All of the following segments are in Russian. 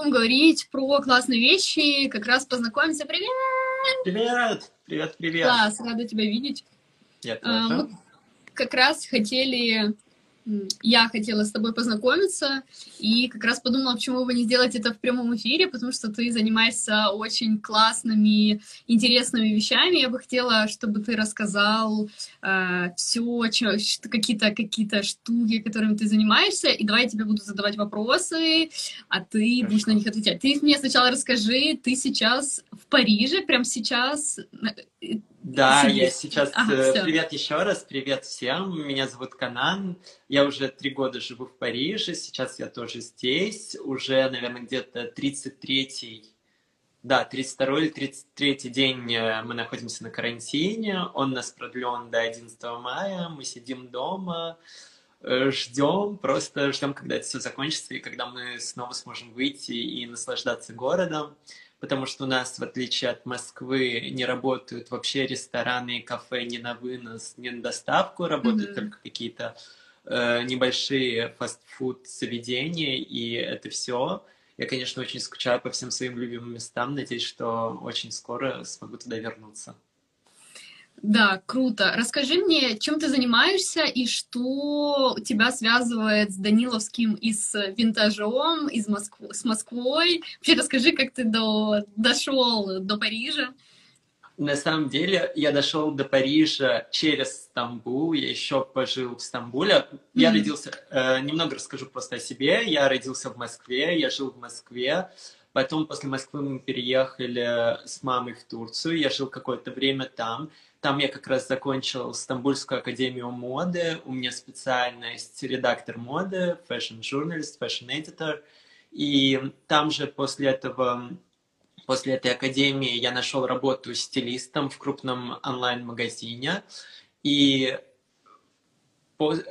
будем говорить про классные вещи, как раз познакомимся. Привет! Привет! Привет, привет! Класс, рада тебя видеть. Я а, тоже. Мы как раз хотели я хотела с тобой познакомиться, и как раз подумала, почему бы не сделать это в прямом эфире, потому что ты занимаешься очень классными, интересными вещами. Я бы хотела, чтобы ты рассказал э, все, какие-то какие штуки, которыми ты занимаешься, и давай я тебе буду задавать вопросы, а ты Хорошо. будешь на них отвечать. Ты мне сначала расскажи, ты сейчас в Париже, прям сейчас да, я сейчас... Ага, э, привет еще раз, привет всем. Меня зовут Канан. Я уже три года живу в Париже. Сейчас я тоже здесь. Уже, наверное, где-то 33-й... Да, 32 или 33 день э, мы находимся на карантине. Он нас продлен до 11 мая. Мы сидим дома, э, ждем, просто ждем, когда это все закончится, и когда мы снова сможем выйти и наслаждаться городом потому что у нас, в отличие от Москвы, не работают вообще рестораны и кафе ни на вынос, ни на доставку, работают mm-hmm. только какие-то э, небольшие фастфуд заведения, и это все. Я, конечно, очень скучаю по всем своим любимым местам, надеюсь, что очень скоро смогу туда вернуться. Да, круто. Расскажи мне, чем ты занимаешься и что тебя связывает с Даниловским и с винтажом, и с, Москв... с Москвой. Вообще расскажи, как ты до... дошел до Парижа. На самом деле, я дошел до Парижа через Стамбул. Я еще пожил в Стамбуле. Mm-hmm. Я родился... Э, немного расскажу просто о себе. Я родился в Москве, я жил в Москве. Потом после Москвы мы переехали с мамой в Турцию. Я жил какое-то время там. Там я как раз закончил Стамбульскую академию моды. У меня специальность редактор моды, fashion-журналист, fashion-editor. И там же после этого, после этой академии я нашел работу стилистом в крупном онлайн-магазине. И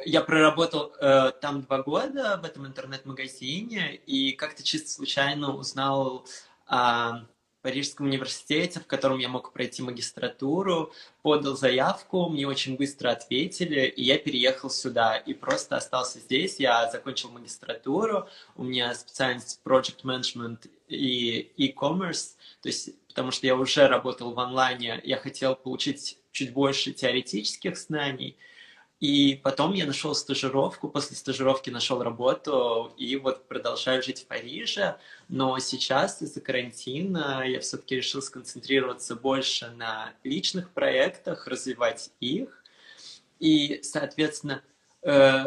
я проработал э, там два года в этом интернет-магазине и как-то чисто случайно узнал о Парижском университете, в котором я мог пройти магистратуру, подал заявку, мне очень быстро ответили, и я переехал сюда и просто остался здесь. Я закончил магистратуру, у меня специальность Project Management и e-commerce, то есть потому что я уже работал в онлайне, я хотел получить чуть больше теоретических знаний, и потом я нашел стажировку, после стажировки нашел работу, и вот продолжаю жить в Париже. Но сейчас из-за карантина я все-таки решил сконцентрироваться больше на личных проектах, развивать их. И, соответственно, э,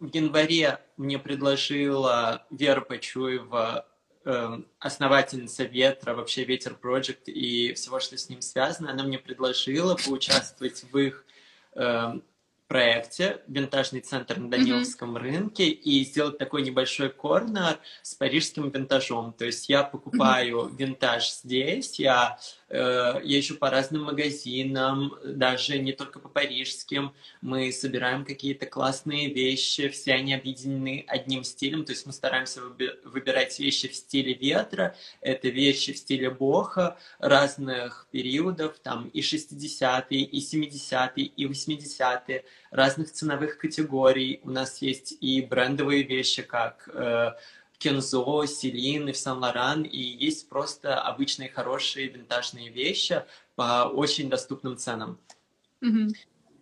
в январе мне предложила Вера Почуева, э, основательница Ветра, вообще Ветер Project и всего, что с ним связано, она мне предложила поучаствовать в их э, проекте «Винтажный центр на Даниловском mm-hmm. рынке» и сделать такой небольшой корнер с парижским винтажом. То есть я покупаю mm-hmm. винтаж здесь, я я ищу по разным магазинам, даже не только по парижским. Мы собираем какие-то классные вещи, все они объединены одним стилем, то есть мы стараемся выбирать вещи в стиле ветра, это вещи в стиле боха разных периодов, там и 60-е, и 70-е, и 80-е, разных ценовых категорий. У нас есть и брендовые вещи, как э, Кензо, Селин и в Сан-Лоран, и есть просто обычные хорошие винтажные вещи по очень доступным ценам. Mm-hmm.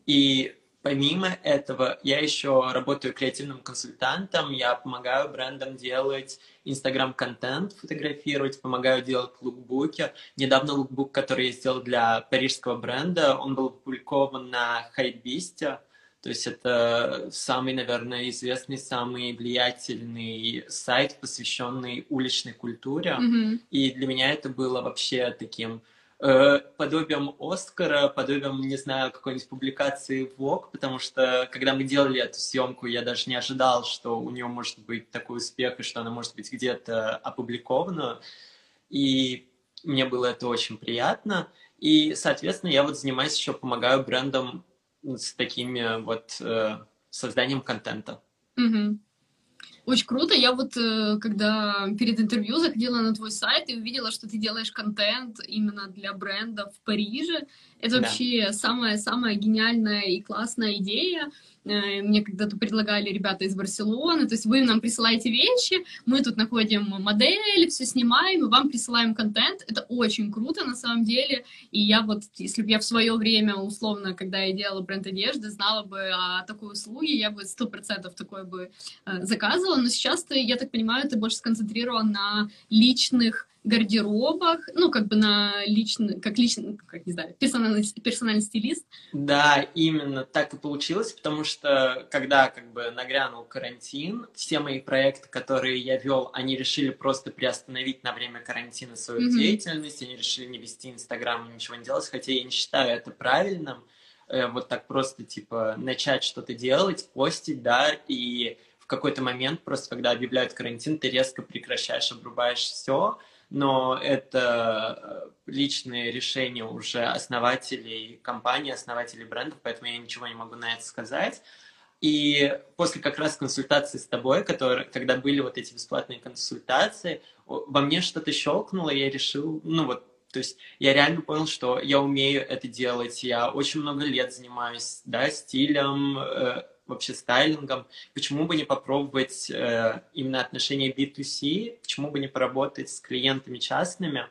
И помимо этого, я еще работаю креативным консультантом, я помогаю брендам делать инстаграм-контент, фотографировать, помогаю делать лукбуки. Недавно лукбук, который я сделал для парижского бренда, он был опубликован на Хайбисте, то есть это самый, наверное, известный, самый влиятельный сайт, посвященный уличной культуре. Mm-hmm. И для меня это было вообще таким э, подобием Оскара, подобием, не знаю, какой-нибудь публикации Vogue, потому что когда мы делали эту съемку, я даже не ожидал, что у нее может быть такой успех и что она может быть где-то опубликована. И мне было это очень приятно. И, соответственно, я вот занимаюсь еще, помогаю брендам с такими вот э, созданием контента. Угу. Очень круто. Я вот, э, когда перед интервью заходила на твой сайт и увидела, что ты делаешь контент именно для брендов в Париже. Это да. вообще самая-самая гениальная и классная идея. Э, мне когда-то предлагали ребята из Барселоны, то есть вы нам присылаете вещи, мы тут находим модель, все снимаем, и вам присылаем контент. Это очень круто на самом деле. И я вот, если бы я в свое время, условно, когда я делала бренд одежды, знала бы о такой услуге, я бы сто процентов такое бы э, заказывала. Но сейчас ты, я так понимаю, ты больше сконцентрирован на личных гардеробах, ну, как бы на личный, как личный, как не знаю, персональный, персональный стилист. Да, именно так и получилось, потому что когда как бы нагрянул карантин, все мои проекты, которые я вел, они решили просто приостановить на время карантина свою mm-hmm. деятельность, они решили не вести Инстаграм, ничего не делать, хотя я не считаю это правильным, э, вот так просто, типа, начать что-то делать, постить, да, и в какой-то момент, просто когда объявляют карантин, ты резко прекращаешь, обрубаешь все, но это э, личные решения уже основателей компании, основателей брендов, поэтому я ничего не могу на это сказать. И после как раз консультации с тобой, которые, когда были вот эти бесплатные консультации, во мне что-то щелкнуло, и я решил, ну вот, то есть я реально понял, что я умею это делать, я очень много лет занимаюсь, да, стилем, э, вообще стайлингом, почему бы не попробовать э, именно отношения B2C, почему бы не поработать с клиентами частными.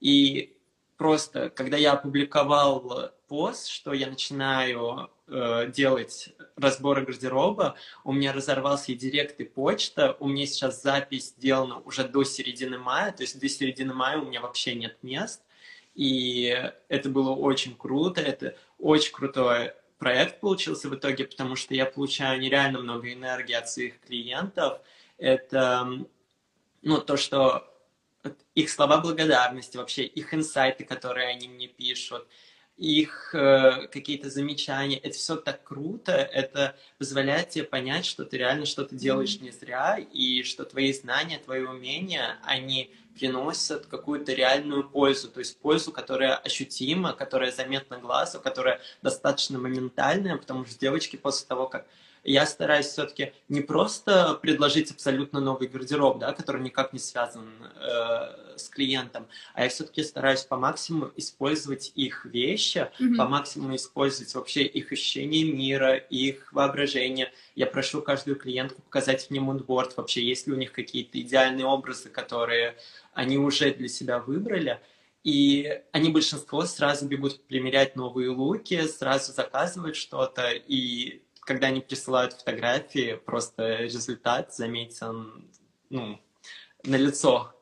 И просто, когда я опубликовал пост, что я начинаю э, делать разборы гардероба, у меня разорвался и директ, и почта, у меня сейчас запись сделана уже до середины мая, то есть до середины мая у меня вообще нет мест, и это было очень круто, это очень крутое проект получился в итоге, потому что я получаю нереально много энергии от своих клиентов. Это ну, то, что их слова благодарности, вообще их инсайты, которые они мне пишут, их э, какие-то замечания, это все так круто, это позволяет тебе понять, что ты реально что-то делаешь не зря, и что твои знания, твои умения, они приносят какую-то реальную пользу, то есть пользу, которая ощутима, которая заметна глазу, которая достаточно моментальная, потому что девочки после того, как я стараюсь все-таки не просто предложить абсолютно новый гардероб, да, который никак не связан э, с клиентом, а я все-таки стараюсь по максимуму использовать их вещи, mm-hmm. по максимуму использовать вообще их ощущение мира, их воображение. Я прошу каждую клиентку показать мне мудборд, вообще есть ли у них какие-то идеальные образы, которые они уже для себя выбрали. И они большинство сразу бегут примерять новые луки, сразу заказывают что-то, и когда они присылают фотографии, просто результат заметен, ну, на лицо.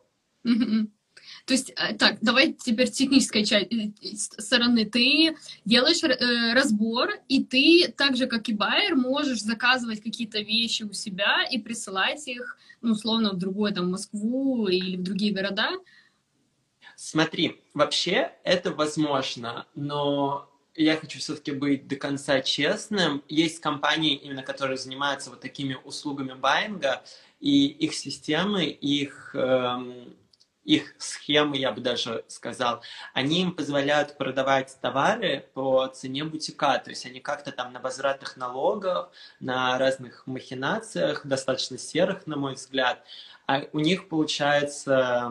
То есть, э, так, давай теперь технической части э, стороны. Ты делаешь э, разбор, и ты, так же, как и байер, можешь заказывать какие-то вещи у себя и присылать их, ну, условно, в другой, там, Москву или в другие города. Смотри, вообще это возможно, но я хочу все-таки быть до конца честным. Есть компании, именно которые занимаются вот такими услугами байинга, и их системы, их, эм, их схемы, я бы даже сказал, они им позволяют продавать товары по цене бутика. То есть они как-то там на возвратных налогах, на разных махинациях, достаточно серых, на мой взгляд, а у них получается,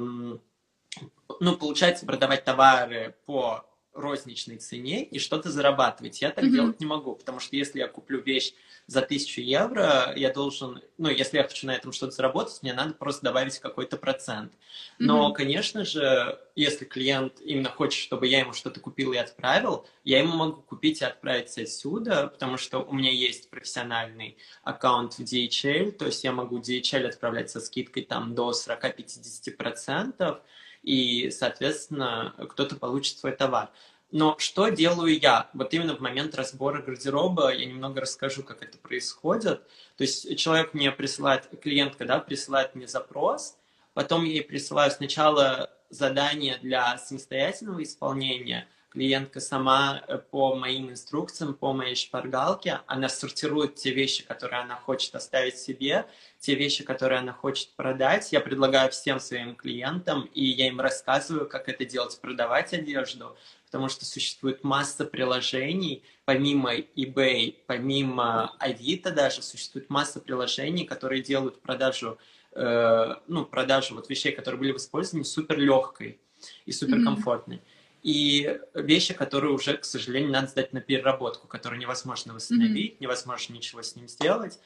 ну, получается продавать товары по розничной цене и что-то зарабатывать. Я так mm-hmm. делать не могу, потому что если я куплю вещь за тысячу евро, я должен, ну, если я хочу на этом что-то заработать, мне надо просто добавить какой-то процент. Но, mm-hmm. конечно же, если клиент именно хочет, чтобы я ему что-то купил и отправил, я ему могу купить и отправить отсюда, потому что у меня есть профессиональный аккаунт в DHL, то есть я могу DHL отправлять со скидкой там до 40-50%, и, соответственно, кто-то получит свой товар. Но что делаю я? Вот именно в момент разбора гардероба я немного расскажу, как это происходит. То есть человек мне присылает, клиентка, да, присылает мне запрос, потом я ей присылаю сначала задание для самостоятельного исполнения, клиентка сама э, по моим инструкциям, по моей шпаргалке, она сортирует те вещи, которые она хочет оставить себе, те вещи, которые она хочет продать. Я предлагаю всем своим клиентам, и я им рассказываю, как это делать, продавать одежду, потому что существует масса приложений, помимо eBay, помимо Авито даже, существует масса приложений, которые делают продажу, э, ну, продажу вот вещей, которые были в использовании, супер легкой и супер комфортной. Mm-hmm и вещи, которые уже, к сожалению, надо сдать на переработку, которые невозможно восстановить, mm-hmm. невозможно ничего с ним сделать.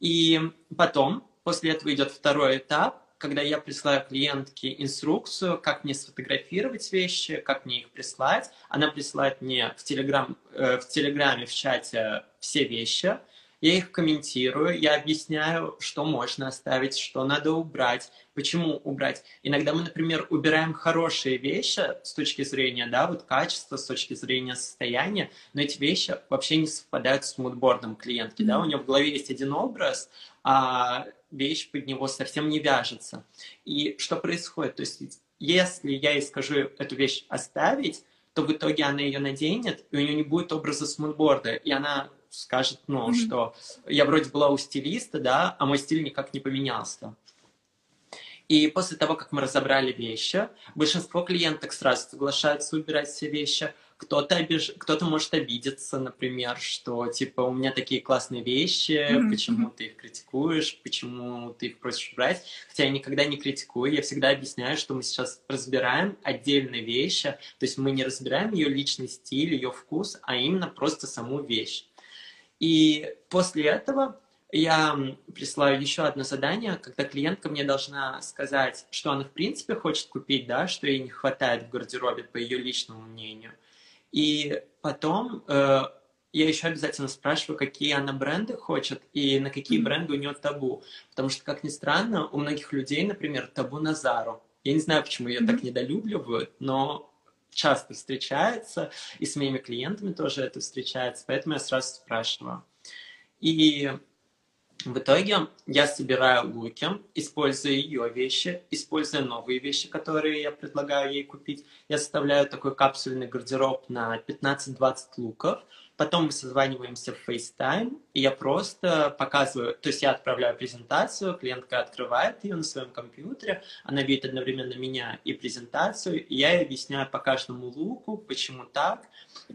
И потом, после этого идет второй этап, когда я присылаю клиентке инструкцию, как мне сфотографировать вещи, как мне их прислать. Она присылает мне в, телеграм, э, в Телеграме, в чате все вещи я их комментирую, я объясняю, что можно оставить, что надо убрать, почему убрать. Иногда мы, например, убираем хорошие вещи с точки зрения, да, вот качества, с точки зрения состояния, но эти вещи вообще не совпадают с мудбордом клиентки, mm-hmm. да, у нее в голове есть один образ, а вещь под него совсем не вяжется. И что происходит? То есть, если я ей скажу эту вещь оставить, то в итоге она ее наденет, и у нее не будет образа смутборда, и она скажет, ну, mm-hmm. что я вроде была у стилиста, да, а мой стиль никак не поменялся. И после того, как мы разобрали вещи, большинство клиенток сразу соглашаются убирать все вещи. Кто-то обиж... кто-то может обидеться, например, что типа у меня такие классные вещи, mm-hmm. почему ты их критикуешь, почему ты их просишь убрать. Хотя я никогда не критикую, я всегда объясняю, что мы сейчас разбираем отдельные вещи, то есть мы не разбираем ее личный стиль, ее вкус, а именно просто саму вещь. И после этого я присылаю еще одно задание, когда клиентка мне должна сказать, что она в принципе хочет купить, да, что ей не хватает в гардеробе, по ее личному мнению. И потом э, я еще обязательно спрашиваю, какие она бренды хочет и на какие бренды у нее табу. Потому что, как ни странно, у многих людей, например, табу на Зару. Я не знаю, почему ее mm-hmm. так недолюбливают, но часто встречается, и с моими клиентами тоже это встречается, поэтому я сразу спрашиваю. И в итоге я собираю луки, используя ее вещи, используя новые вещи, которые я предлагаю ей купить. Я составляю такой капсульный гардероб на 15-20 луков – Потом мы созваниваемся в FaceTime, и я просто показываю, то есть я отправляю презентацию, клиентка открывает ее на своем компьютере, она видит одновременно меня и презентацию, и я ей объясняю по каждому луку, почему так,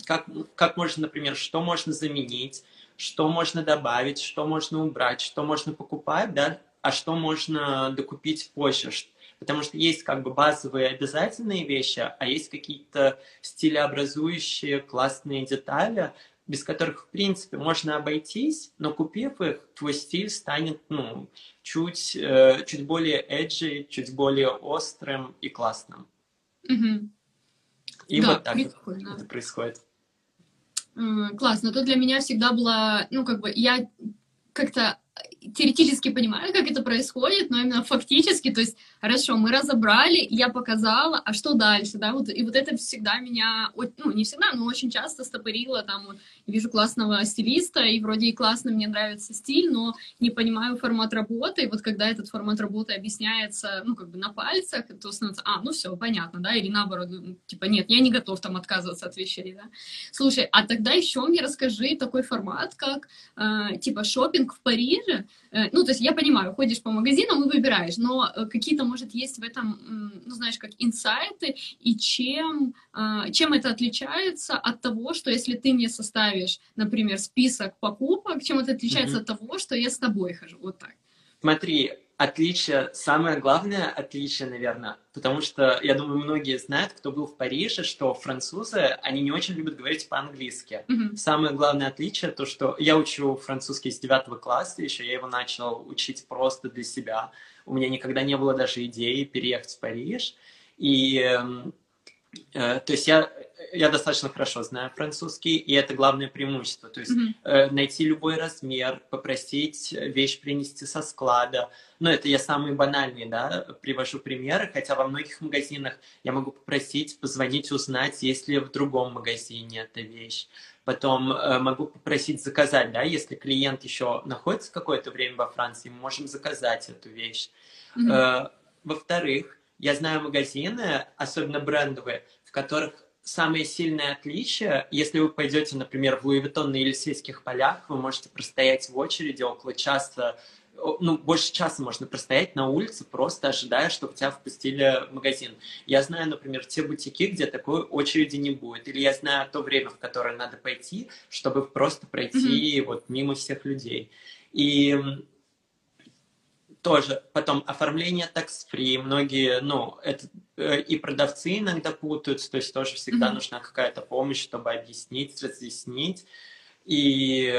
как, как можно, например, что можно заменить, что можно добавить, что можно убрать, что можно покупать, да, а что можно докупить позже, потому что есть как бы базовые обязательные вещи, а есть какие-то стилеобразующие классные детали, без которых, в принципе, можно обойтись, но купив их, твой стиль станет, ну, чуть, э, чуть более эджи, чуть более острым и классным. Угу. И да, вот так прикольно. это происходит. Классно. То для меня всегда было, ну, как бы, я как-то теоретически понимаю, как это происходит, но именно фактически, то есть, хорошо, мы разобрали, я показала, а что дальше, да, вот, и вот это всегда меня, ну, не всегда, но очень часто стопорило, там, вижу классного стилиста, и вроде и классно, мне нравится стиль, но не понимаю формат работы, и вот когда этот формат работы объясняется, ну, как бы на пальцах, то становится, а, ну, все, понятно, да, или наоборот, ну, типа, нет, я не готов там отказываться от вещей, да. Слушай, а тогда еще мне расскажи такой формат, как, э, типа, шопинг в Париже, Э, ну, то есть я понимаю, ходишь по магазинам и выбираешь, но э, какие-то, может, есть в этом, ну, знаешь, как инсайты, и чем, а, чем это отличается от того, что если ты мне составишь, например, список покупок, чем это отличается mm-hmm. от того, что я с тобой хожу, вот так. Смотри, отличие, самое главное отличие, наверное, потому что, я думаю, многие знают, кто был в Париже, что французы, они не очень любят говорить по-английски. Mm-hmm. Самое главное отличие, то, что я учу французский с девятого класса еще, я его начал учить просто для себя. У меня никогда не было даже идеи переехать в Париж. И, эм, э, то есть я я достаточно хорошо знаю французский, и это главное преимущество. То есть mm-hmm. э, найти любой размер, попросить вещь принести со склада. Ну, это я самые банальные, да, привожу примеры, хотя во многих магазинах я могу попросить, позвонить, узнать, есть ли в другом магазине эта вещь. Потом э, могу попросить заказать, да, если клиент еще находится какое-то время во Франции, мы можем заказать эту вещь. Mm-hmm. Э, во-вторых, я знаю магазины, особенно брендовые, в которых самое сильное отличие, если вы пойдете, например, в Луи Виттон на Елисейских полях, вы можете простоять в очереди около часа, ну, больше часа можно простоять на улице, просто ожидая, что тебя впустили в магазин. Я знаю, например, те бутики, где такой очереди не будет. Или я знаю то время, в которое надо пойти, чтобы просто пройти mm-hmm. вот мимо всех людей. И тоже потом оформление tax-free, многие, ну, это и продавцы иногда путаются, то есть тоже всегда mm-hmm. нужна какая-то помощь, чтобы объяснить, разъяснить. И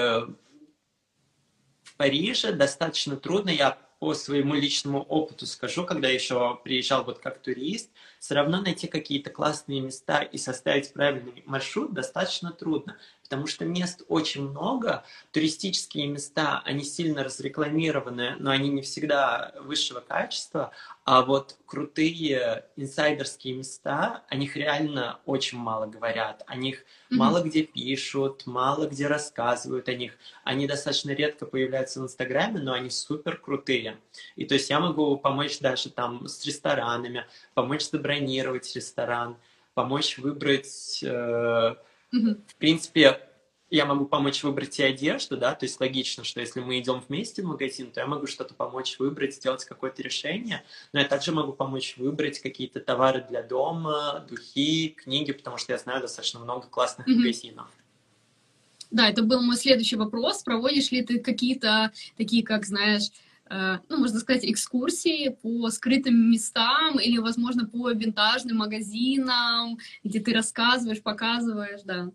в Париже достаточно трудно, я по своему личному опыту скажу, когда еще приезжал вот как турист, все равно найти какие-то классные места и составить правильный маршрут достаточно трудно потому что мест очень много, туристические места, они сильно разрекламированы, но они не всегда высшего качества, а вот крутые инсайдерские места, о них реально очень мало говорят, о них mm-hmm. мало где пишут, мало где рассказывают о них. Они достаточно редко появляются в Инстаграме, но они супер крутые. И то есть я могу помочь даже там с ресторанами, помочь забронировать ресторан, помочь выбрать э, в принципе, я могу помочь выбрать и одежду, да, то есть логично, что если мы идем вместе в магазин, то я могу что-то помочь выбрать, сделать какое-то решение, но я также могу помочь выбрать какие-то товары для дома, духи, книги, потому что я знаю достаточно много классных mm-hmm. магазинов. Да, это был мой следующий вопрос. Проводишь ли ты какие-то такие, как знаешь, ну, можно сказать, экскурсии по скрытым местам или, возможно, по винтажным магазинам, где ты рассказываешь, показываешь, да.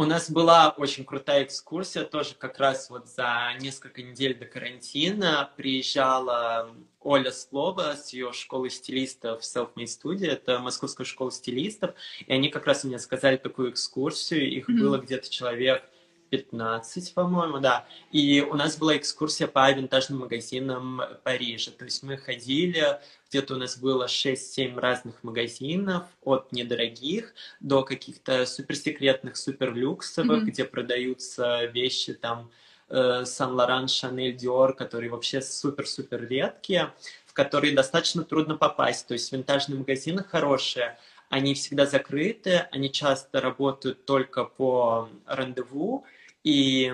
У нас была очень крутая экскурсия, тоже как раз вот за несколько недель до карантина приезжала Оля Слова с ее школы стилистов Self-Made Studio, это московская школа стилистов, и они как раз мне сказали такую экскурсию, их mm-hmm. было где-то человек 15, по-моему, да. И у нас была экскурсия по винтажным магазинам Парижа. То есть мы ходили, где-то у нас было 6-7 разных магазинов, от недорогих до каких-то суперсекретных, суперлюксовых, mm-hmm. где продаются вещи там Сан-Лоран, Шанель, Диор, которые вообще супер-супер редкие, в которые достаточно трудно попасть. То есть винтажные магазины хорошие, они всегда закрыты, они часто работают только по рандеву, и,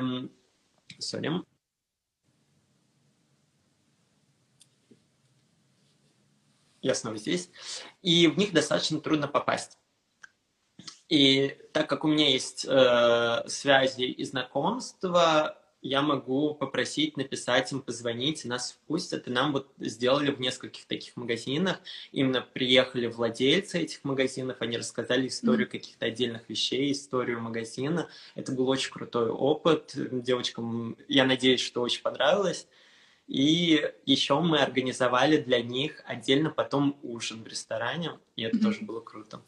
sorry, я снова здесь, и в них достаточно трудно попасть. И так как у меня есть э, связи и знакомства, я могу попросить написать им, позвонить, и нас впустят. И нам вот сделали в нескольких таких магазинах. Именно приехали владельцы этих магазинов, они рассказали историю mm-hmm. каких-то отдельных вещей, историю магазина. Это был очень крутой опыт. Девочкам, я надеюсь, что очень понравилось. И еще мы организовали для них отдельно потом ужин в ресторане, и это mm-hmm. тоже было круто.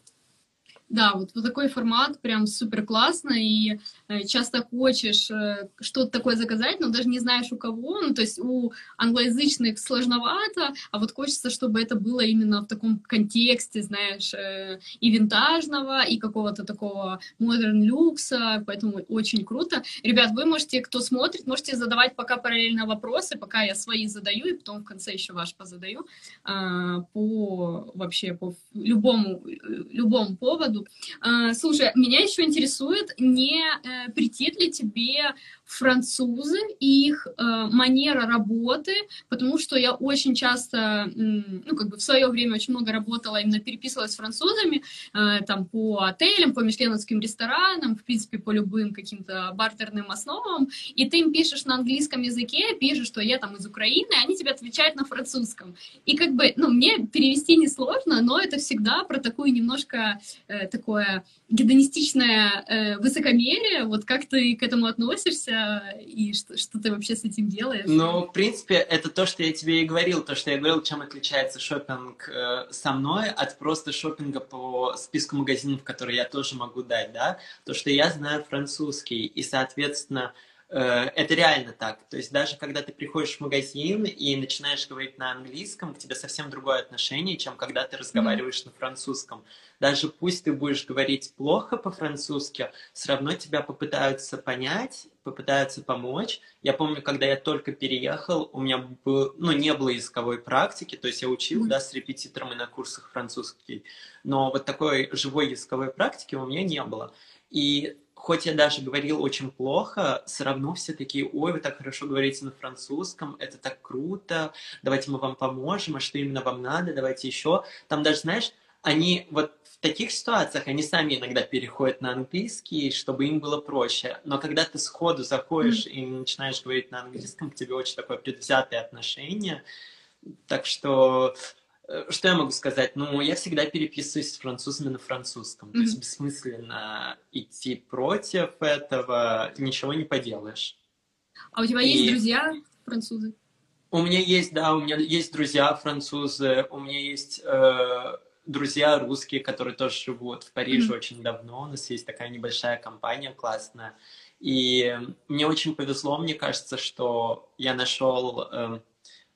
Да, вот, вот такой формат прям супер классно, и э, часто хочешь э, что-то такое заказать, но даже не знаешь у кого, ну, то есть у англоязычных сложновато, а вот хочется, чтобы это было именно в таком контексте, знаешь, э, и винтажного, и какого-то такого модерн люкса, поэтому очень круто. Ребят, вы можете, кто смотрит, можете задавать пока параллельно вопросы, пока я свои задаю, и потом в конце еще ваш позадаю, э, по вообще по любому, любому поводу, буду. А, слушай, меня еще интересует, не э, претит ли тебе французы и их э, манера работы, потому что я очень часто, ну, как бы в свое время очень много работала, именно переписывалась с французами, э, там, по отелям, по мишленовским ресторанам, в принципе, по любым каким-то бартерным основам, и ты им пишешь на английском языке, пишешь, что я там из Украины, они тебе отвечают на французском. И как бы, ну, мне перевести несложно, но это всегда про такую немножко э, такое гедонистичное э, высокомерие, вот как ты к этому относишься и что, что ты вообще с этим делаешь? Ну, в принципе, это то, что я тебе и говорил, то, что я говорил, чем отличается шопинг э, со мной от просто шопинга по списку магазинов, которые я тоже могу дать, да, то, что я знаю французский, и, соответственно, это реально так. То есть даже когда ты приходишь в магазин и начинаешь говорить на английском, к тебе совсем другое отношение, чем когда ты разговариваешь mm-hmm. на французском. Даже пусть ты будешь говорить плохо по-французски, все равно тебя попытаются понять, попытаются помочь. Я помню, когда я только переехал, у меня был, ну, не было языковой практики, то есть я учил, mm-hmm. да, с репетитором и на курсах французский, но вот такой живой языковой практики у меня не было. И хоть я даже говорил очень плохо, все равно все такие, ой, вы так хорошо говорите на французском, это так круто, давайте мы вам поможем, а что именно вам надо, давайте еще. Там даже, знаешь, они вот в таких ситуациях, они сами иногда переходят на английский, чтобы им было проще. Но когда ты сходу заходишь mm-hmm. и начинаешь говорить на английском, к тебе очень такое предвзятое отношение. Так что что я могу сказать? Ну, я всегда переписываюсь с французами на французском. Mm-hmm. То есть бессмысленно идти против этого, ничего не поделаешь. А у тебя И... есть друзья французы? У меня есть, да, у меня есть друзья французы, у меня есть э, друзья русские, которые тоже живут в Париже mm-hmm. очень давно. У нас есть такая небольшая компания классная. И мне очень повезло, мне кажется, что я нашел э,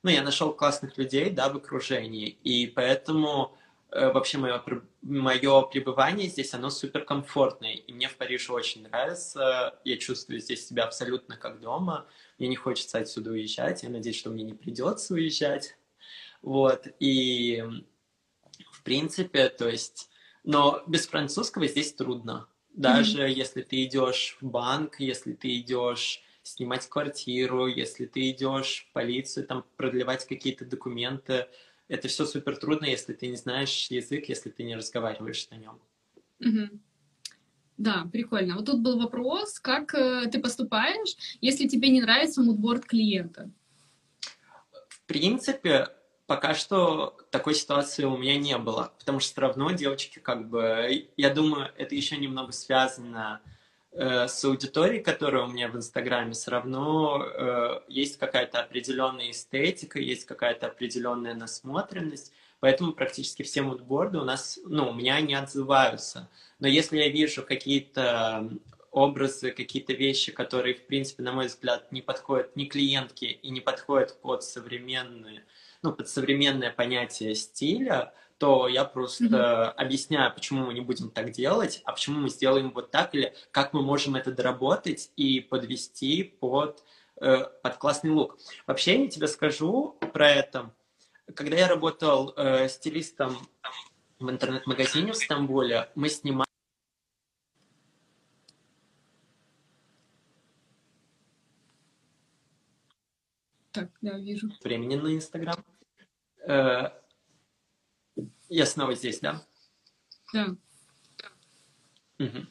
ну, я нашел классных людей, да, в окружении, и поэтому э, вообще мое, мое пребывание здесь, оно супер комфортное, и мне в Париже очень нравится, я чувствую здесь себя абсолютно как дома, мне не хочется отсюда уезжать, я надеюсь, что мне не придется уезжать, вот, и в принципе, то есть, но без французского здесь трудно, даже mm-hmm. если ты идешь в банк, если ты идешь снимать квартиру, если ты идешь в полицию, там продлевать какие-то документы. Это все супер трудно, если ты не знаешь язык, если ты не разговариваешь на нем. Угу. Да, прикольно. Вот тут был вопрос, как э, ты поступаешь, если тебе не нравится мудборд клиента? В принципе, пока что такой ситуации у меня не было, потому что все равно девочки как бы, я думаю, это еще немного связано с аудиторией, которая у меня в Инстаграме, все равно э, есть какая-то определенная эстетика, есть какая-то определенная насмотренность, поэтому практически все мудборды у нас, ну, у меня не отзываются. Но если я вижу какие-то образы, какие-то вещи, которые, в принципе, на мой взгляд, не подходят ни клиентке и не подходят под современные, ну, под современное понятие стиля, то я просто mm-hmm. объясняю, почему мы не будем так делать, а почему мы сделаем вот так, или как мы можем это доработать и подвести под, э, под классный лук. Вообще, я тебе скажу про это. Когда я работал э, стилистом в интернет-магазине в Стамбуле, мы снимали Так, да, вижу. Времени на Инстаграм. Э, я снова здесь, да? Да. Угу.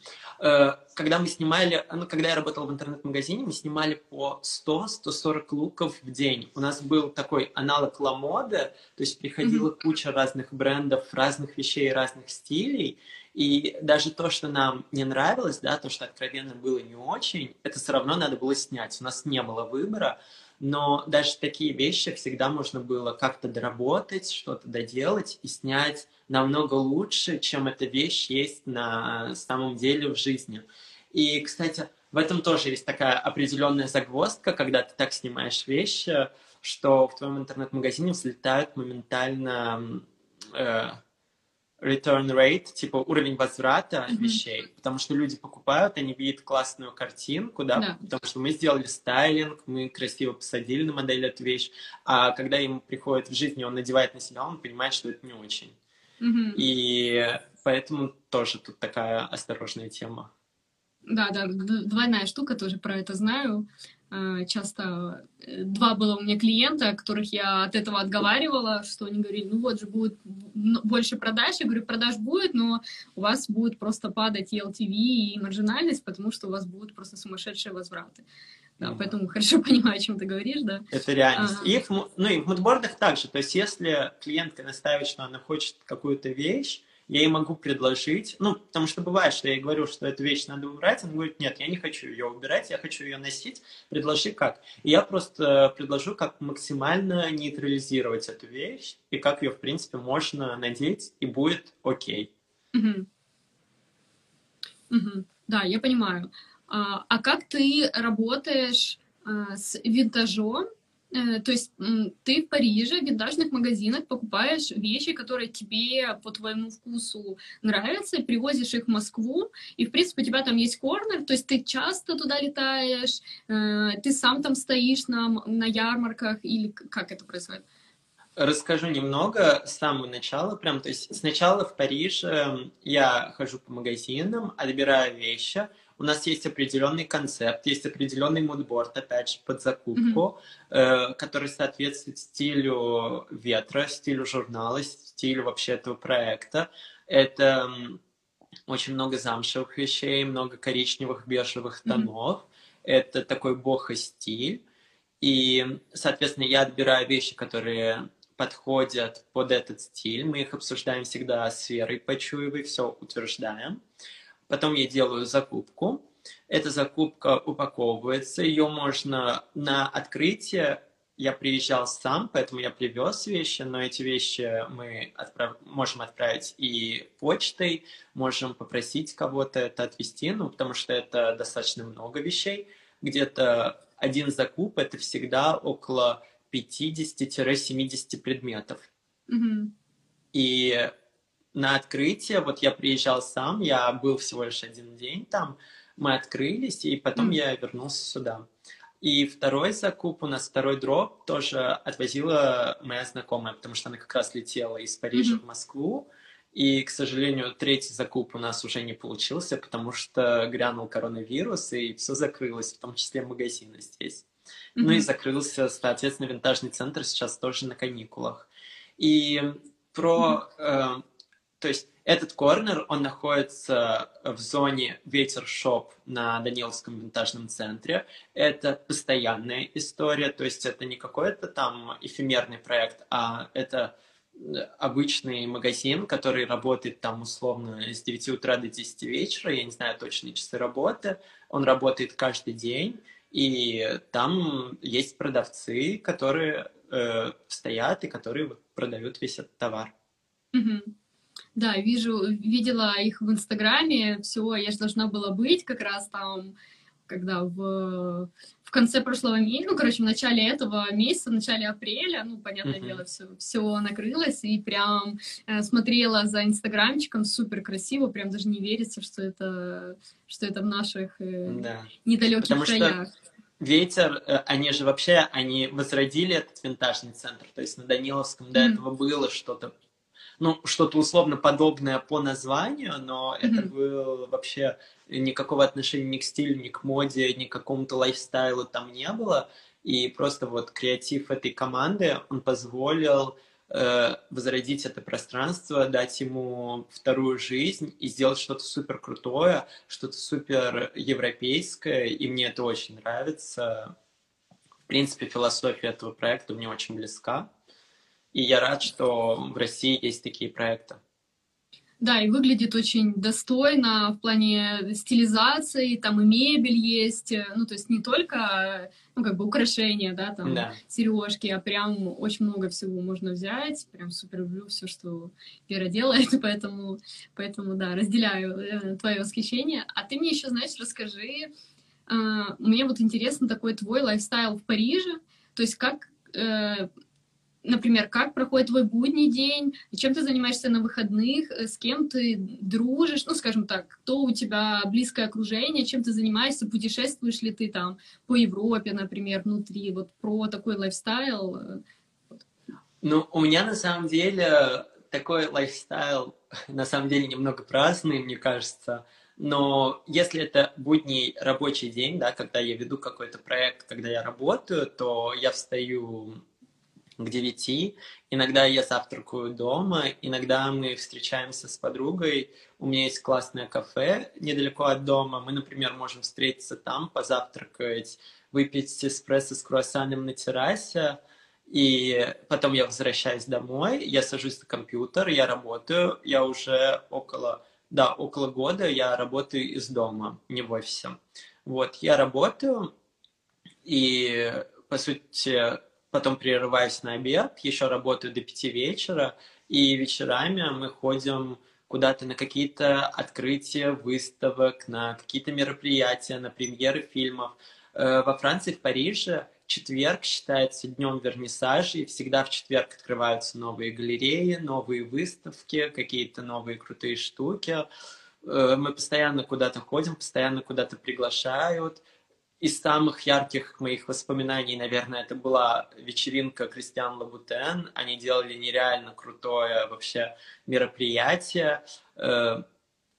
Когда мы снимали, ну, когда я работал в интернет-магазине, мы снимали по 100-140 луков в день. У нас был такой аналог ламоды, то есть приходила mm куча разных брендов, разных вещей, разных стилей, и даже то, что нам не нравилось, да, то, что откровенно было не очень, это все равно надо было снять. У нас не было выбора, но даже такие вещи всегда можно было как-то доработать, что-то доделать и снять намного лучше, чем эта вещь есть на самом деле в жизни. И, кстати, в этом тоже есть такая определенная загвоздка, когда ты так снимаешь вещи, что в твоем интернет-магазине взлетают моментально э, return rate, типа уровень возврата mm-hmm. вещей, потому что люди покупают, они видят классную картинку, да, да, потому что мы сделали стайлинг, мы красиво посадили на модель эту вещь, а когда ему приходит в жизни, он надевает на себя, он понимает, что это не очень. Mm-hmm. И поэтому тоже тут такая осторожная тема. Да, да, двойная штука, тоже про это знаю. Э, часто э, два было у меня клиента, которых я от этого отговаривала, что они говорили, ну вот же будет больше продаж. Я говорю, продаж будет, но у вас будет просто падать и LTV, и маржинальность, потому что у вас будут просто сумасшедшие возвраты. Да, mm-hmm. поэтому хорошо понимаю, о чем ты говоришь, да. Это реальность. А... И в, ну и в мудбордах также. То есть если клиентка наставит, что она хочет какую-то вещь, я ей могу предложить, ну, потому что бывает, что я ей говорю, что эту вещь надо убрать, она говорит, нет, я не хочу ее убирать, я хочу ее носить, предложи как. И я просто предложу, как максимально нейтрализировать эту вещь, и как ее, в принципе, можно надеть, и будет окей. Угу. Угу. Да, я понимаю. А, а как ты работаешь а, с винтажом? Э, то есть ты в Париже в винтажных магазинах покупаешь вещи, которые тебе по твоему вкусу нравятся, привозишь их в Москву, и, в принципе, у тебя там есть корнер, то есть ты часто туда летаешь, э, ты сам там стоишь на, на ярмарках, или как это происходит? Расскажу немного с самого начала. Прям, то есть сначала в Париже я хожу по магазинам, отбираю вещи, у нас есть определенный концепт, есть определенный мудборд, опять же, под закупку, mm-hmm. э, который соответствует стилю ветра, стилю журнала, стилю вообще этого проекта. Это очень много замшевых вещей, много коричневых, бежевых тонов. Mm-hmm. Это такой бохо-стиль. И, соответственно, я отбираю вещи, которые подходят под этот стиль. Мы их обсуждаем всегда с Верой Почуевой, все утверждаем. Потом я делаю закупку. Эта закупка упаковывается. Ее можно на открытие я приезжал сам, поэтому я привез вещи, но эти вещи мы отправ... можем отправить и почтой, можем попросить кого-то это отвезти, ну, потому что это достаточно много вещей. Где-то один закуп — это всегда около 50-70 предметов. Mm-hmm. И на открытие, вот я приезжал сам, я был всего лишь один день там, мы открылись, и потом mm. я вернулся сюда. И второй закуп, у нас второй дроп тоже отвозила моя знакомая, потому что она как раз летела из Парижа mm-hmm. в Москву. И, к сожалению, третий закуп у нас уже не получился, потому что грянул коронавирус, и все закрылось, в том числе магазины здесь. Mm-hmm. Ну и закрылся, соответственно, винтажный центр сейчас тоже на каникулах. И про mm-hmm. э, то есть этот корнер, он находится в зоне Ветер Шоп на Даниловском винтажном центре. Это постоянная история, то есть это не какой-то там эфемерный проект, а это обычный магазин, который работает там условно с 9 утра до 10 вечера, я не знаю точные часы работы, он работает каждый день, и там есть продавцы, которые э, стоят и которые вот, продают весь этот товар. Mm-hmm. Да, вижу, видела их в Инстаграме, все, я же должна была быть как раз там, когда в, в конце прошлого месяца, ну, короче, в начале этого месяца, в начале апреля, ну, понятное uh-huh. дело, все, все накрылось, и прям э, смотрела за Инстаграмчиком, супер красиво, прям даже не верится, что это, что это в наших э, да. недалеких Потому краях. Что... Ветер, э, они же вообще, они возродили этот винтажный центр, то есть на Даниловском mm-hmm. до этого было что-то ну, что-то условно подобное по названию, но mm-hmm. это было вообще никакого отношения ни к стилю, ни к моде, ни к какому-то лайфстайлу там не было. И просто вот креатив этой команды, он позволил э, возродить это пространство, дать ему вторую жизнь и сделать что-то супер крутое, что-то супер европейское, и мне это очень нравится. В принципе, философия этого проекта мне очень близка. И я рад, что в России есть такие проекты. Да, и выглядит очень достойно в плане стилизации, там и мебель есть, ну, то есть не только, ну, как бы украшения, да, там, да. сережки, а прям очень много всего можно взять, прям супер люблю все, что Вера делает, поэтому, поэтому, да, разделяю э, твое восхищение. А ты мне еще, знаешь, расскажи, э, мне вот интересно такой твой лайфстайл в Париже, то есть как э, например, как проходит твой будний день, чем ты занимаешься на выходных, э, с кем ты дружишь, ну, скажем так, кто у тебя близкое окружение, чем ты занимаешься, путешествуешь ли ты там по Европе, например, внутри, вот про такой лайфстайл. Э, ну, у меня на самом деле такой лайфстайл, на самом деле, немного праздный, мне кажется, но если это будний рабочий день, да, когда я веду какой-то проект, когда я работаю, то я встаю к девяти. Иногда я завтракаю дома, иногда мы встречаемся с подругой. У меня есть классное кафе недалеко от дома. Мы, например, можем встретиться там, позавтракать, выпить эспрессо с круассаном на террасе. И потом я возвращаюсь домой, я сажусь за компьютер, я работаю. Я уже около, да, около года я работаю из дома, не в офисе. Вот, я работаю, и, по сути, потом прерываюсь на обед, еще работаю до пяти вечера, и вечерами мы ходим куда-то на какие-то открытия выставок, на какие-то мероприятия, на премьеры фильмов. Э, во Франции, в Париже, четверг считается днем вернисажей. Всегда в четверг открываются новые галереи, новые выставки, какие-то новые крутые штуки. Э, мы постоянно куда-то ходим, постоянно куда-то приглашают. Из самых ярких моих воспоминаний, наверное, это была вечеринка Кристиан Лабутен. Они делали нереально крутое вообще мероприятие. Э,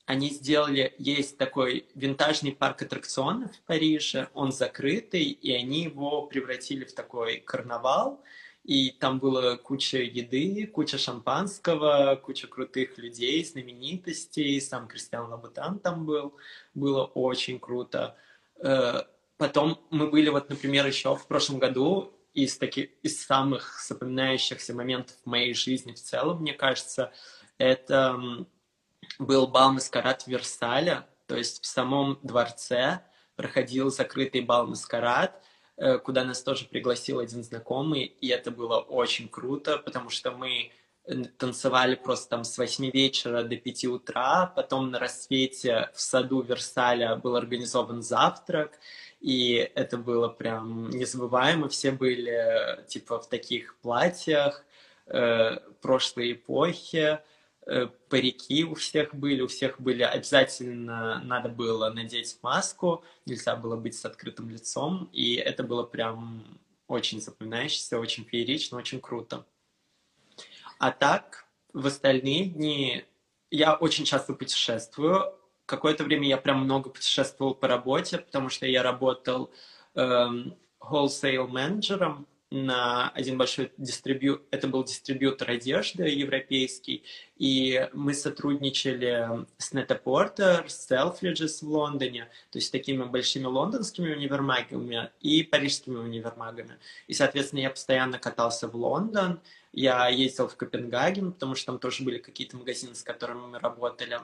они сделали, есть такой винтажный парк аттракционов в Париже, он закрытый, и они его превратили в такой карнавал, и там было куча еды, куча шампанского, куча крутых людей, знаменитостей, сам Кристиан Лабутан там был, было очень круто. Потом мы были, вот, например, еще в прошлом году, из таких, из самых запоминающихся моментов моей жизни в целом, мне кажется, это был бал маскарад в Версале, то есть в самом дворце проходил закрытый бал маскарад, Э, куда нас тоже пригласил один знакомый, и это было очень круто, потому что мы танцевали просто там с 8 вечера до 5 утра, потом на рассвете в саду Версаля был организован завтрак, и это было прям незабываемо, все были типа в таких платьях э, прошлой эпохи, Э, парики у всех были, у всех были обязательно надо было надеть маску, нельзя было быть с открытым лицом, и это было прям очень запоминающееся, очень феерично, очень круто. А так, в остальные дни я очень часто путешествую. Какое-то время я прям много путешествовал по работе, потому что я работал эм, wholesale менеджером на один большой дистрибью... Это был дистрибьютор одежды европейский, и мы сотрудничали с Net-a-Porter, с Selfridges в Лондоне, то есть такими большими лондонскими универмагами и парижскими универмагами. И, соответственно, я постоянно катался в Лондон, я ездил в Копенгаген, потому что там тоже были какие-то магазины, с которыми мы работали.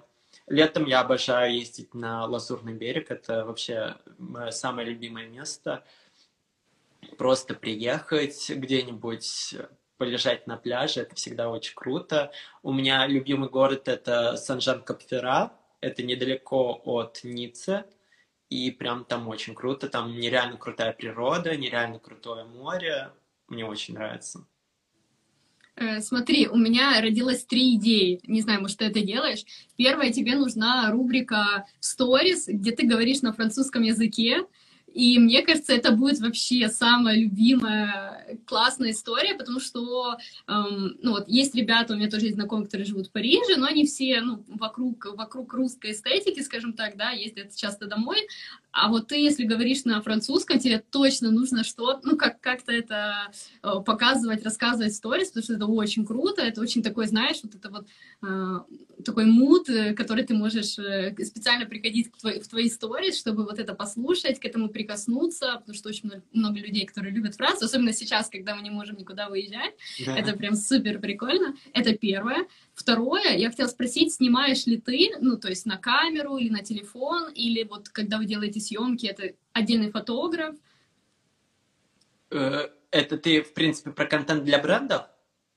Летом я обожаю ездить на Лазурный берег, это вообще мое самое любимое место – просто приехать где-нибудь, полежать на пляже, это всегда очень круто. У меня любимый город — это Сан-Жан-Капфера, это недалеко от Ниццы, и прям там очень круто, там нереально крутая природа, нереально крутое море, мне очень нравится. Э, смотри, у меня родилось три идеи. Не знаю, может, ты это делаешь. Первая, тебе нужна рубрика Stories, где ты говоришь на французском языке, и мне кажется, это будет вообще самая любимая классная история, потому что, эм, ну вот, есть ребята, у меня тоже есть знакомые, которые живут в Париже, но они все, ну, вокруг, вокруг русской эстетики, скажем так, да, ездят часто домой, а вот ты, если говоришь на французском, тебе точно нужно что-то, ну, как, как-то это э, показывать, рассказывать сторис, потому что это очень круто, это очень такой, знаешь, вот это вот э, такой мут, э, который ты можешь э, специально приходить к твой, в твои сторис, чтобы вот это послушать, к этому прикоснуться, потому что очень много, много людей, которые любят Францию, особенно сейчас, когда мы не можем никуда выезжать, да. это прям супер прикольно, это первое. Второе, я хотела спросить, снимаешь ли ты, ну, то есть на камеру или на телефон, или вот когда вы делаете съемки, это отдельный фотограф? Э, это ты, в принципе, про контент для брендов?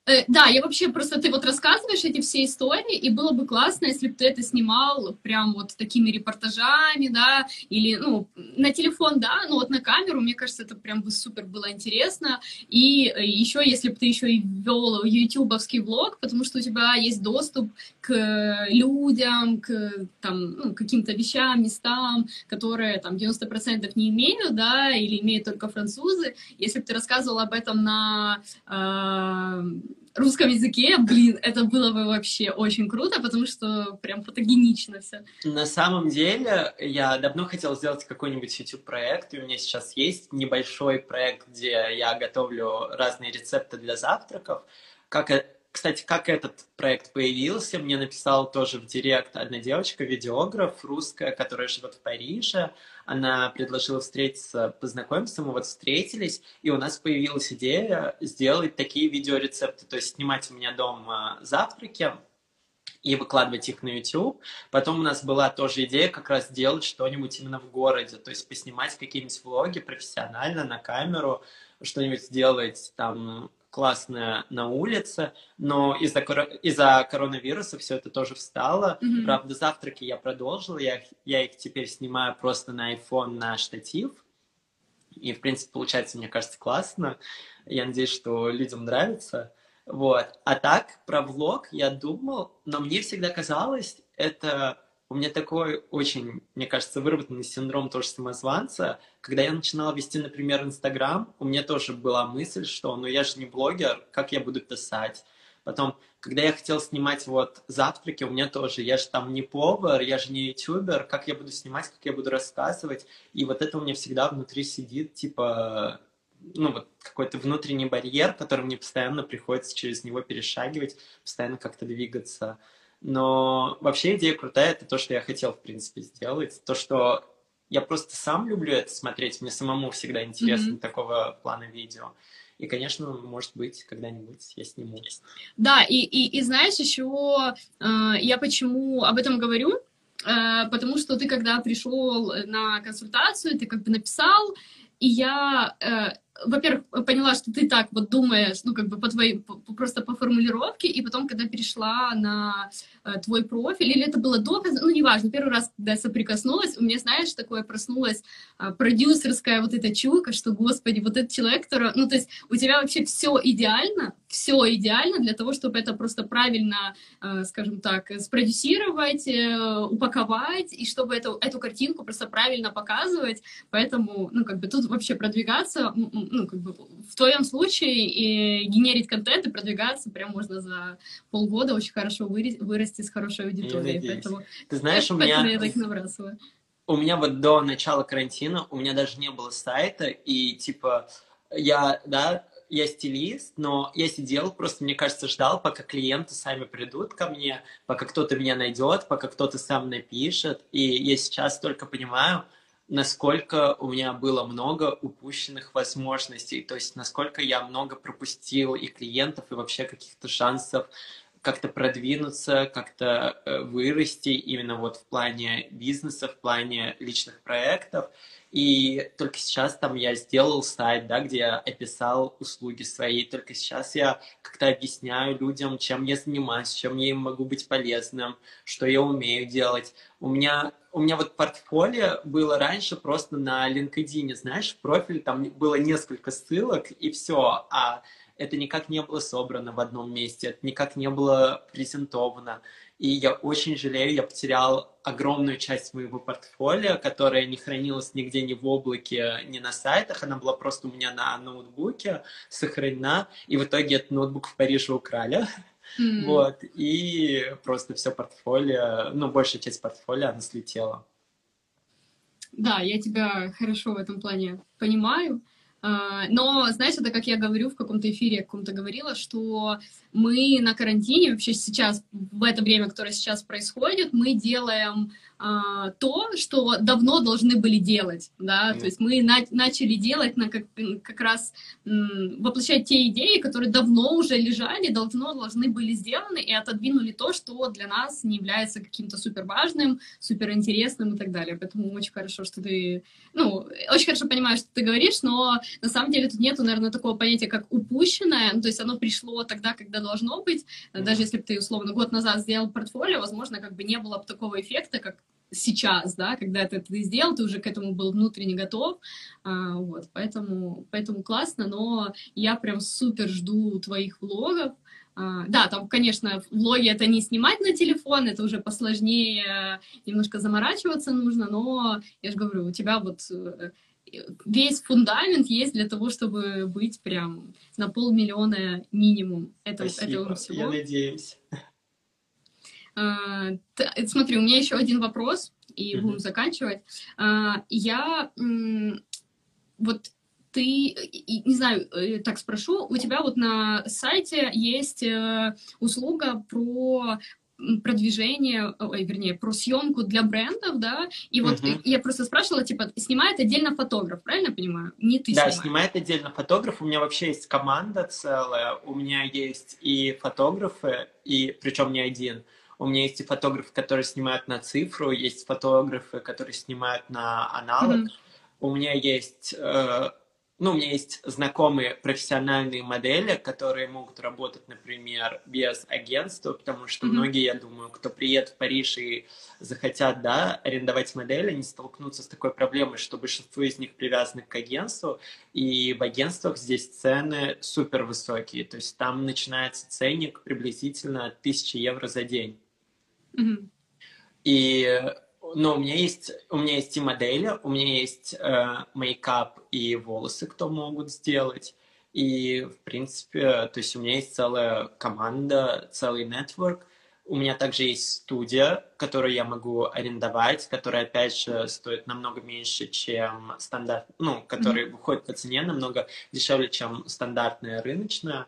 Э, да, я вообще просто, ты вот рассказываешь эти все истории, и было бы классно, если бы ты это снимал прям вот такими репортажами, да, или, ну, на телефон, да, но вот на камеру, мне кажется, это прям бы супер было интересно, и э, еще, если бы ты еще и ввел ютубовский влог, потому что у тебя есть доступ к людям, к, там, ну, каким-то вещам, местам, которые, там, 90% не имеют, да, или имеют только французы, если бы ты рассказывал об этом на э, русском языке, блин, это было бы вообще очень круто, потому что прям фотогенично все. На самом деле, я давно хотел сделать какой-нибудь YouTube-проект, и у меня сейчас есть небольшой проект, где я готовлю разные рецепты для завтраков. Как, э, кстати, как этот проект появился, мне написала тоже в директ одна девочка, видеограф русская, которая живет в Париже она предложила встретиться, познакомиться, мы вот встретились, и у нас появилась идея сделать такие видеорецепты, то есть снимать у меня дома завтраки, и выкладывать их на YouTube. Потом у нас была тоже идея как раз сделать что-нибудь именно в городе, то есть поснимать какие-нибудь влоги профессионально на камеру, что-нибудь сделать там классная на улице, но из-за из коронавируса все это тоже встало. Mm-hmm. Правда, завтраки я продолжил, я, я их теперь снимаю просто на iPhone на штатив. И, в принципе, получается, мне кажется, классно. Я надеюсь, что людям нравится. Вот. А так, про влог я думал, но мне всегда казалось, это у меня такой очень, мне кажется, выработанный синдром тоже самозванца. Когда я начинала вести, например, Инстаграм, у меня тоже была мысль, что ну я же не блогер, как я буду писать? Потом, когда я хотел снимать вот завтраки, у меня тоже, я же там не повар, я же не ютубер, как я буду снимать, как я буду рассказывать. И вот это у меня всегда внутри сидит, типа, ну вот какой-то внутренний барьер, который мне постоянно приходится через него перешагивать, постоянно как-то двигаться. Но вообще идея крутая, это то, что я хотел, в принципе, сделать. То, что я просто сам люблю это смотреть, мне самому всегда интересно mm-hmm. такого плана видео. И, конечно, может быть, когда-нибудь я сниму. Да, и, и, и знаешь, еще э, я почему об этом говорю, э, потому что ты, когда пришел на консультацию, ты как бы написал, и я э, во-первых, поняла, что ты так вот думаешь, ну, как бы по твоей, по, просто по формулировке, и потом, когда перешла на э, твой профиль, или это было до, ну, неважно, первый раз, когда я соприкоснулась, у меня, знаешь, такое проснулась э, продюсерская вот эта чуйка, что, господи, вот этот человек, который, ну, то есть у тебя вообще все идеально, все идеально для того, чтобы это просто правильно, э, скажем так, спродюсировать, э, упаковать, и чтобы эту, эту картинку просто правильно показывать, поэтому, ну, как бы тут вообще продвигаться ну, как бы в твоем случае и генерить контент и продвигаться прям можно за полгода очень хорошо вырасти с хорошей аудиторией. Поэтому, Ты знаешь, у меня... я так набрасываю. У меня вот до начала карантина у меня даже не было сайта, и типа я, да, я стилист, но я сидел, просто, мне кажется, ждал, пока клиенты сами придут ко мне, пока кто-то меня найдет, пока кто-то сам напишет. И я сейчас только понимаю, насколько у меня было много упущенных возможностей, то есть насколько я много пропустил и клиентов, и вообще каких-то шансов как-то продвинуться, как-то э, вырасти именно вот в плане бизнеса, в плане личных проектов. И только сейчас там я сделал сайт, да, где я описал услуги свои. Только сейчас я как-то объясняю людям, чем я занимаюсь, чем я им могу быть полезным, что я умею делать. У меня, у меня вот портфолио было раньше просто на LinkedIn, знаешь, профиль, там было несколько ссылок и все, а это никак не было собрано в одном месте, это никак не было презентовано. И я очень жалею, я потерял огромную часть моего портфолио, которая не хранилась нигде ни в облаке, ни на сайтах. Она была просто у меня на ноутбуке сохранена. И в итоге этот ноутбук в Париже украли. Mm. Вот. И просто все портфолио, ну, большая часть портфолио, она слетела. Да, я тебя хорошо в этом плане понимаю. А, но, знаешь, это как я говорю в каком-то эфире, я каком-то говорила, что мы на карантине, вообще сейчас, в это время, которое сейчас происходит, мы делаем а, то, что давно должны были делать, да, mm. то есть мы на начали делать, на как, как раз воплощать те идеи, которые давно уже лежали, давно должны были сделаны, и отодвинули то, что для нас не является каким-то супер важным, супер интересным и так далее. Поэтому очень хорошо, что ты, ну, очень хорошо понимаешь, что ты говоришь, но на самом деле тут нету, наверное, такого понятия, как упущенное, ну, то есть оно пришло тогда, когда должно быть, mm. даже если бы ты, условно, год назад сделал портфолио, возможно, как бы не было бы такого эффекта, как сейчас, да, когда ты это сделал, ты уже к этому был внутренне готов, а, вот, поэтому, поэтому классно, но я прям супер жду твоих влогов, а, да, там, конечно, влоги это не снимать на телефон, это уже посложнее, немножко заморачиваться нужно, но я же говорю, у тебя вот э, весь фундамент есть для того, чтобы быть прям на полмиллиона минимум этого, этого всего. Я надеюсь. А, смотри, у меня еще один вопрос, и будем заканчивать. А, я вот ты, не знаю, э, так спрошу, у тебя вот на сайте есть э, услуга про продвижение, ой, вернее, про съемку для брендов, да, и вот uh-huh. я просто спрашивала, типа, снимает отдельно фотограф, правильно понимаю? Не ты Да, снимаешь. снимает отдельно фотограф, у меня вообще есть команда целая, у меня есть и фотографы, и причем не один, у меня есть и фотографы, которые снимают на цифру, есть фотографы, которые снимают на аналог. Mm-hmm. У меня есть, э, ну, у меня есть знакомые профессиональные модели, которые могут работать, например, без агентства, потому что mm-hmm. многие, я думаю, кто приедет в Париж и захотят, да, арендовать модели, они столкнутся с такой проблемой, что большинство из них привязаны к агентству, и в агентствах здесь цены супер высокие, то есть там начинается ценник приблизительно 1000 евро за день. Mm-hmm. И но у меня есть, у меня есть и модели, у меня есть э, мейкап и волосы, кто могут сделать. И, в принципе, то есть у меня есть целая команда, целый нетворк. У меня также есть студия, которую я могу арендовать, которая, опять же, стоит намного меньше, чем стандарт, ну, который mm-hmm. выходит по цене намного дешевле, чем стандартная рыночная.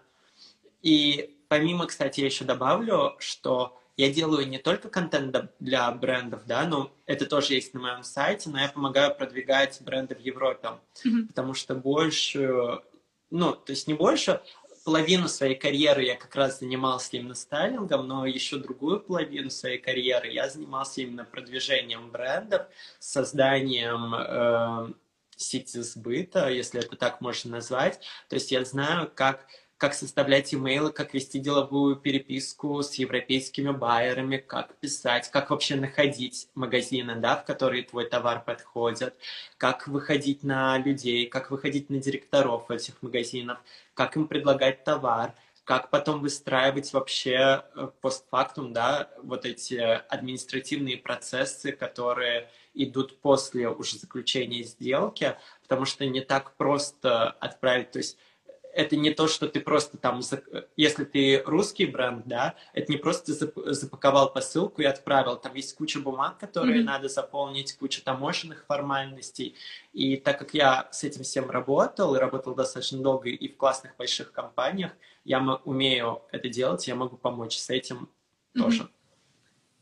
И помимо, кстати, я еще добавлю, что я делаю не только контент для брендов, да, но это тоже есть на моем сайте, но я помогаю продвигать бренды в Европе, mm-hmm. потому что больше, ну, то есть не больше, половину своей карьеры я как раз занимался именно стайлингом, но еще другую половину своей карьеры я занимался именно продвижением брендов, созданием э, сети сбыта, если это так можно назвать. То есть я знаю, как как составлять имейлы, как вести деловую переписку с европейскими байерами, как писать, как вообще находить магазины, да, в которые твой товар подходит, как выходить на людей, как выходить на директоров этих магазинов, как им предлагать товар, как потом выстраивать вообще э, постфактум, да, вот эти административные процессы, которые идут после уже заключения сделки, потому что не так просто отправить, то есть это не то, что ты просто там, если ты русский бренд, да, это не просто запаковал посылку и отправил. Там есть куча бумаг, которые mm-hmm. надо заполнить, куча таможенных формальностей. И так как я с этим всем работал, и работал достаточно долго и в классных больших компаниях, я умею это делать, я могу помочь с этим mm-hmm. тоже.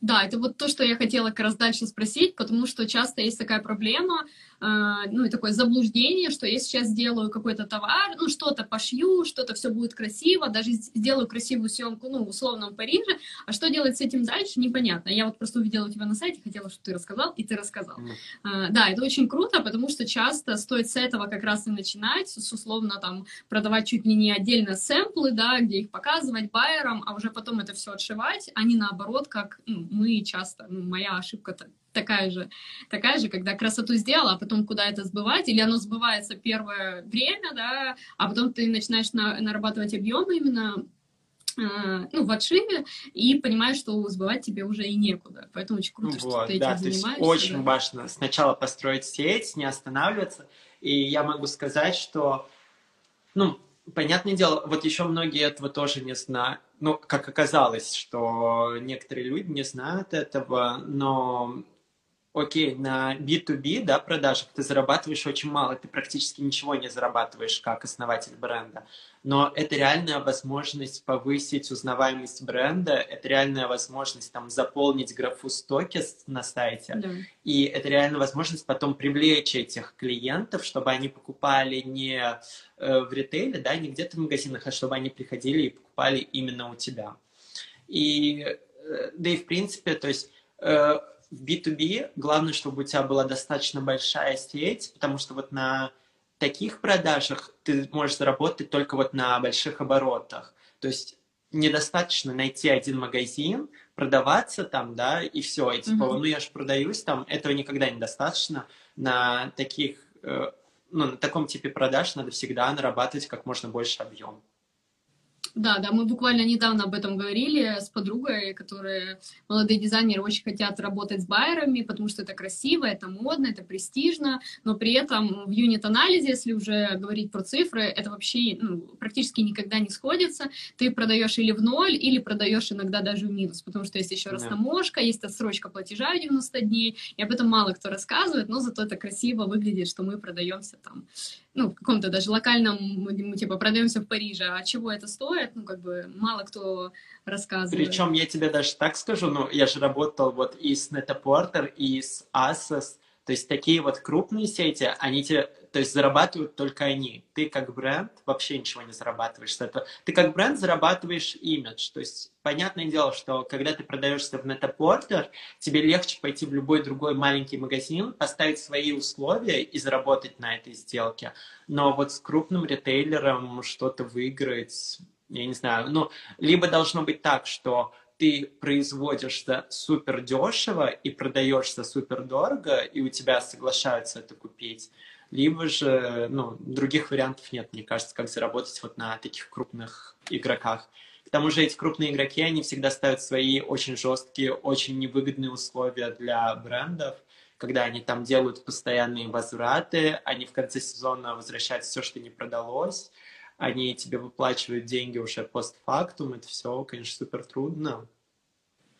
Да, это вот то, что я хотела как раз дальше спросить, потому что часто есть такая проблема, ну и такое заблуждение, что я сейчас сделаю какой-то товар, ну что-то пошью, что-то все будет красиво, даже сделаю красивую съемку, ну, в условном Париже, а что делать с этим дальше, непонятно. Я вот просто увидела у тебя на сайте, хотела, чтобы ты рассказал, и ты рассказал. Mm. Да, это очень круто, потому что часто стоит с этого как раз и начинать, с условно там продавать чуть ли не отдельно сэмплы, да, где их показывать байерам, а уже потом это все отшивать, а не наоборот, как ну, мы часто, ну, моя ошибка такая же, такая же, когда красоту сделала, а потом куда это сбывать, или оно сбывается первое время, да, а потом ты начинаешь на, нарабатывать объемы именно э, ну, в отшиве, и понимаешь, что сбывать тебе уже и некуда. Поэтому очень круто, вот, что ты да, этим занимаешься. очень да. важно сначала построить сеть, не останавливаться. И я могу сказать, что, ну, понятное дело, вот еще многие этого тоже не знают. Ну, как оказалось, что некоторые люди не знают этого, но окей, на B2B, да, продажах ты зарабатываешь очень мало, ты практически ничего не зарабатываешь как основатель бренда, но это реальная возможность повысить узнаваемость бренда, это реальная возможность там заполнить графу стоки на сайте, да. и это реальная возможность потом привлечь этих клиентов, чтобы они покупали не э, в ритейле, да, не где-то в магазинах, а чтобы они приходили и покупали именно у тебя. И, э, да и в принципе, то есть э, в B2B главное, чтобы у тебя была достаточно большая сеть, потому что вот на таких продажах ты можешь заработать только вот на больших оборотах. То есть недостаточно найти один магазин, продаваться там, да, и все, и типа, mm-hmm. ну я же продаюсь там, этого никогда недостаточно. На таких, э, ну, на таком типе продаж надо всегда нарабатывать как можно больше объем. Да, да, мы буквально недавно об этом говорили с подругой, которые молодые дизайнеры очень хотят работать с байерами, потому что это красиво, это модно, это престижно, но при этом в юнит-анализе, если уже говорить про цифры, это вообще ну, практически никогда не сходится. Ты продаешь или в ноль, или продаешь иногда даже в минус, потому что есть еще да. растаможка, есть отсрочка платежа 90 дней, и об этом мало кто рассказывает, но зато это красиво выглядит, что мы продаемся там ну, в каком-то даже локальном, мы, типа, продаемся в Париже, а чего это стоит, ну, как бы, мало кто рассказывает. Причем я тебе даже так скажу, ну, я же работал вот и с Netaporter, и с Asos, то есть такие вот крупные сети, они тебе то есть зарабатывают только они. Ты как бренд вообще ничего не зарабатываешь с этого. Ты как бренд зарабатываешь имидж. То есть понятное дело, что когда ты продаешься в Net-a-Porter, тебе легче пойти в любой другой маленький магазин, поставить свои условия и заработать на этой сделке. Но вот с крупным ритейлером что-то выиграть, я не знаю, ну, либо должно быть так, что ты производишься супер дешево и продаешься супер дорого, и у тебя соглашаются это купить, либо же, ну, других вариантов нет, мне кажется, как заработать вот на таких крупных игроках. К тому же эти крупные игроки, они всегда ставят свои очень жесткие, очень невыгодные условия для брендов, когда они там делают постоянные возвраты, они в конце сезона возвращают все, что не продалось, они тебе выплачивают деньги уже постфактум, это все, конечно, супер трудно,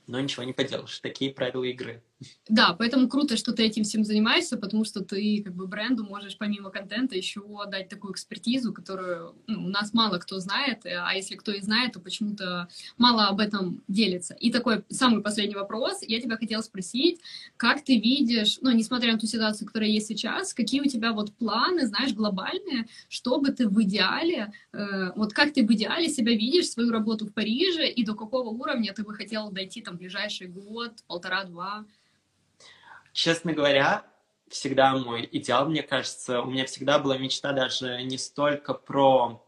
но ничего не поделаешь, такие правила игры. Да, поэтому круто, что ты этим всем занимаешься, потому что ты как бы бренду можешь помимо контента еще дать такую экспертизу, которую ну, у нас мало кто знает, э, а если кто и знает, то почему-то мало об этом делится. И такой самый последний вопрос. Я тебя хотела спросить, как ты видишь, ну, несмотря на ту ситуацию, которая есть сейчас, какие у тебя вот планы, знаешь, глобальные, чтобы ты в идеале, э, вот как ты в идеале себя видишь, свою работу в Париже, и до какого уровня ты бы хотела дойти там ближайший год, полтора-два? Честно говоря, всегда мой идеал, мне кажется, у меня всегда была мечта даже не столько про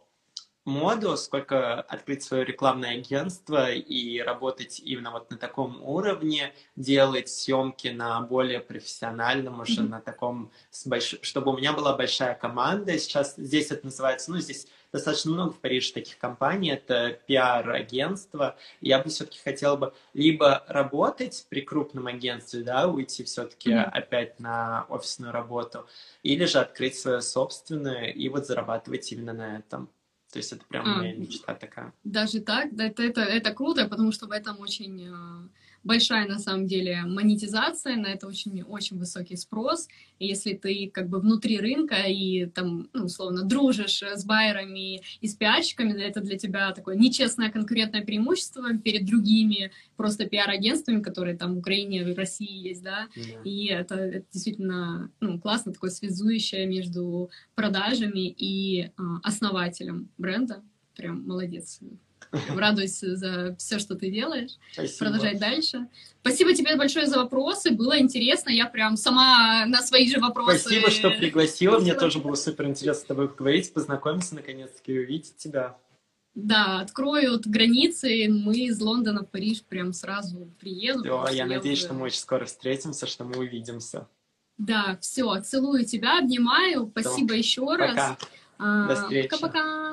моду, сколько открыть свое рекламное агентство и работать именно вот на таком уровне, делать съемки на более профессиональном уже, mm-hmm. на таком, с больш... чтобы у меня была большая команда. Сейчас здесь это называется, ну, здесь достаточно много в Париже таких компаний, это пиар-агентство. Я бы все-таки хотела бы либо работать при крупном агентстве, да, уйти все-таки mm-hmm. опять на офисную работу, или же открыть свое собственное и вот зарабатывать именно на этом. То есть это прям а, моя мечта такая. Даже так? Это, это, это круто, потому что в этом очень а, большая на самом деле монетизация, на это очень, очень высокий спрос. И если ты как бы внутри рынка и там, ну, условно, дружишь с байерами и с пиарщиками, это для тебя такое нечестное конкурентное преимущество перед другими просто пиар-агентствами, которые там в Украине, в России есть, да, yeah. и это, это действительно ну, классно, такое связующее между продажами и э, основателем бренда. Прям молодец. Радуюсь за все, что ты делаешь. Спасибо. Продолжай дальше. Спасибо тебе большое за вопросы. Было интересно. Я прям сама на свои же вопросы... Спасибо, что пригласила. Мне тоже было супер интересно с тобой поговорить, познакомиться наконец-таки и увидеть тебя. Да, откроют границы, мы из Лондона в Париж прям сразу приеду. Да, я надеюсь, уже... что мы очень скоро встретимся, что мы увидимся. Да, все, целую тебя, обнимаю, Спасибо еще Пока. раз. А, До встречи. Пока-пока.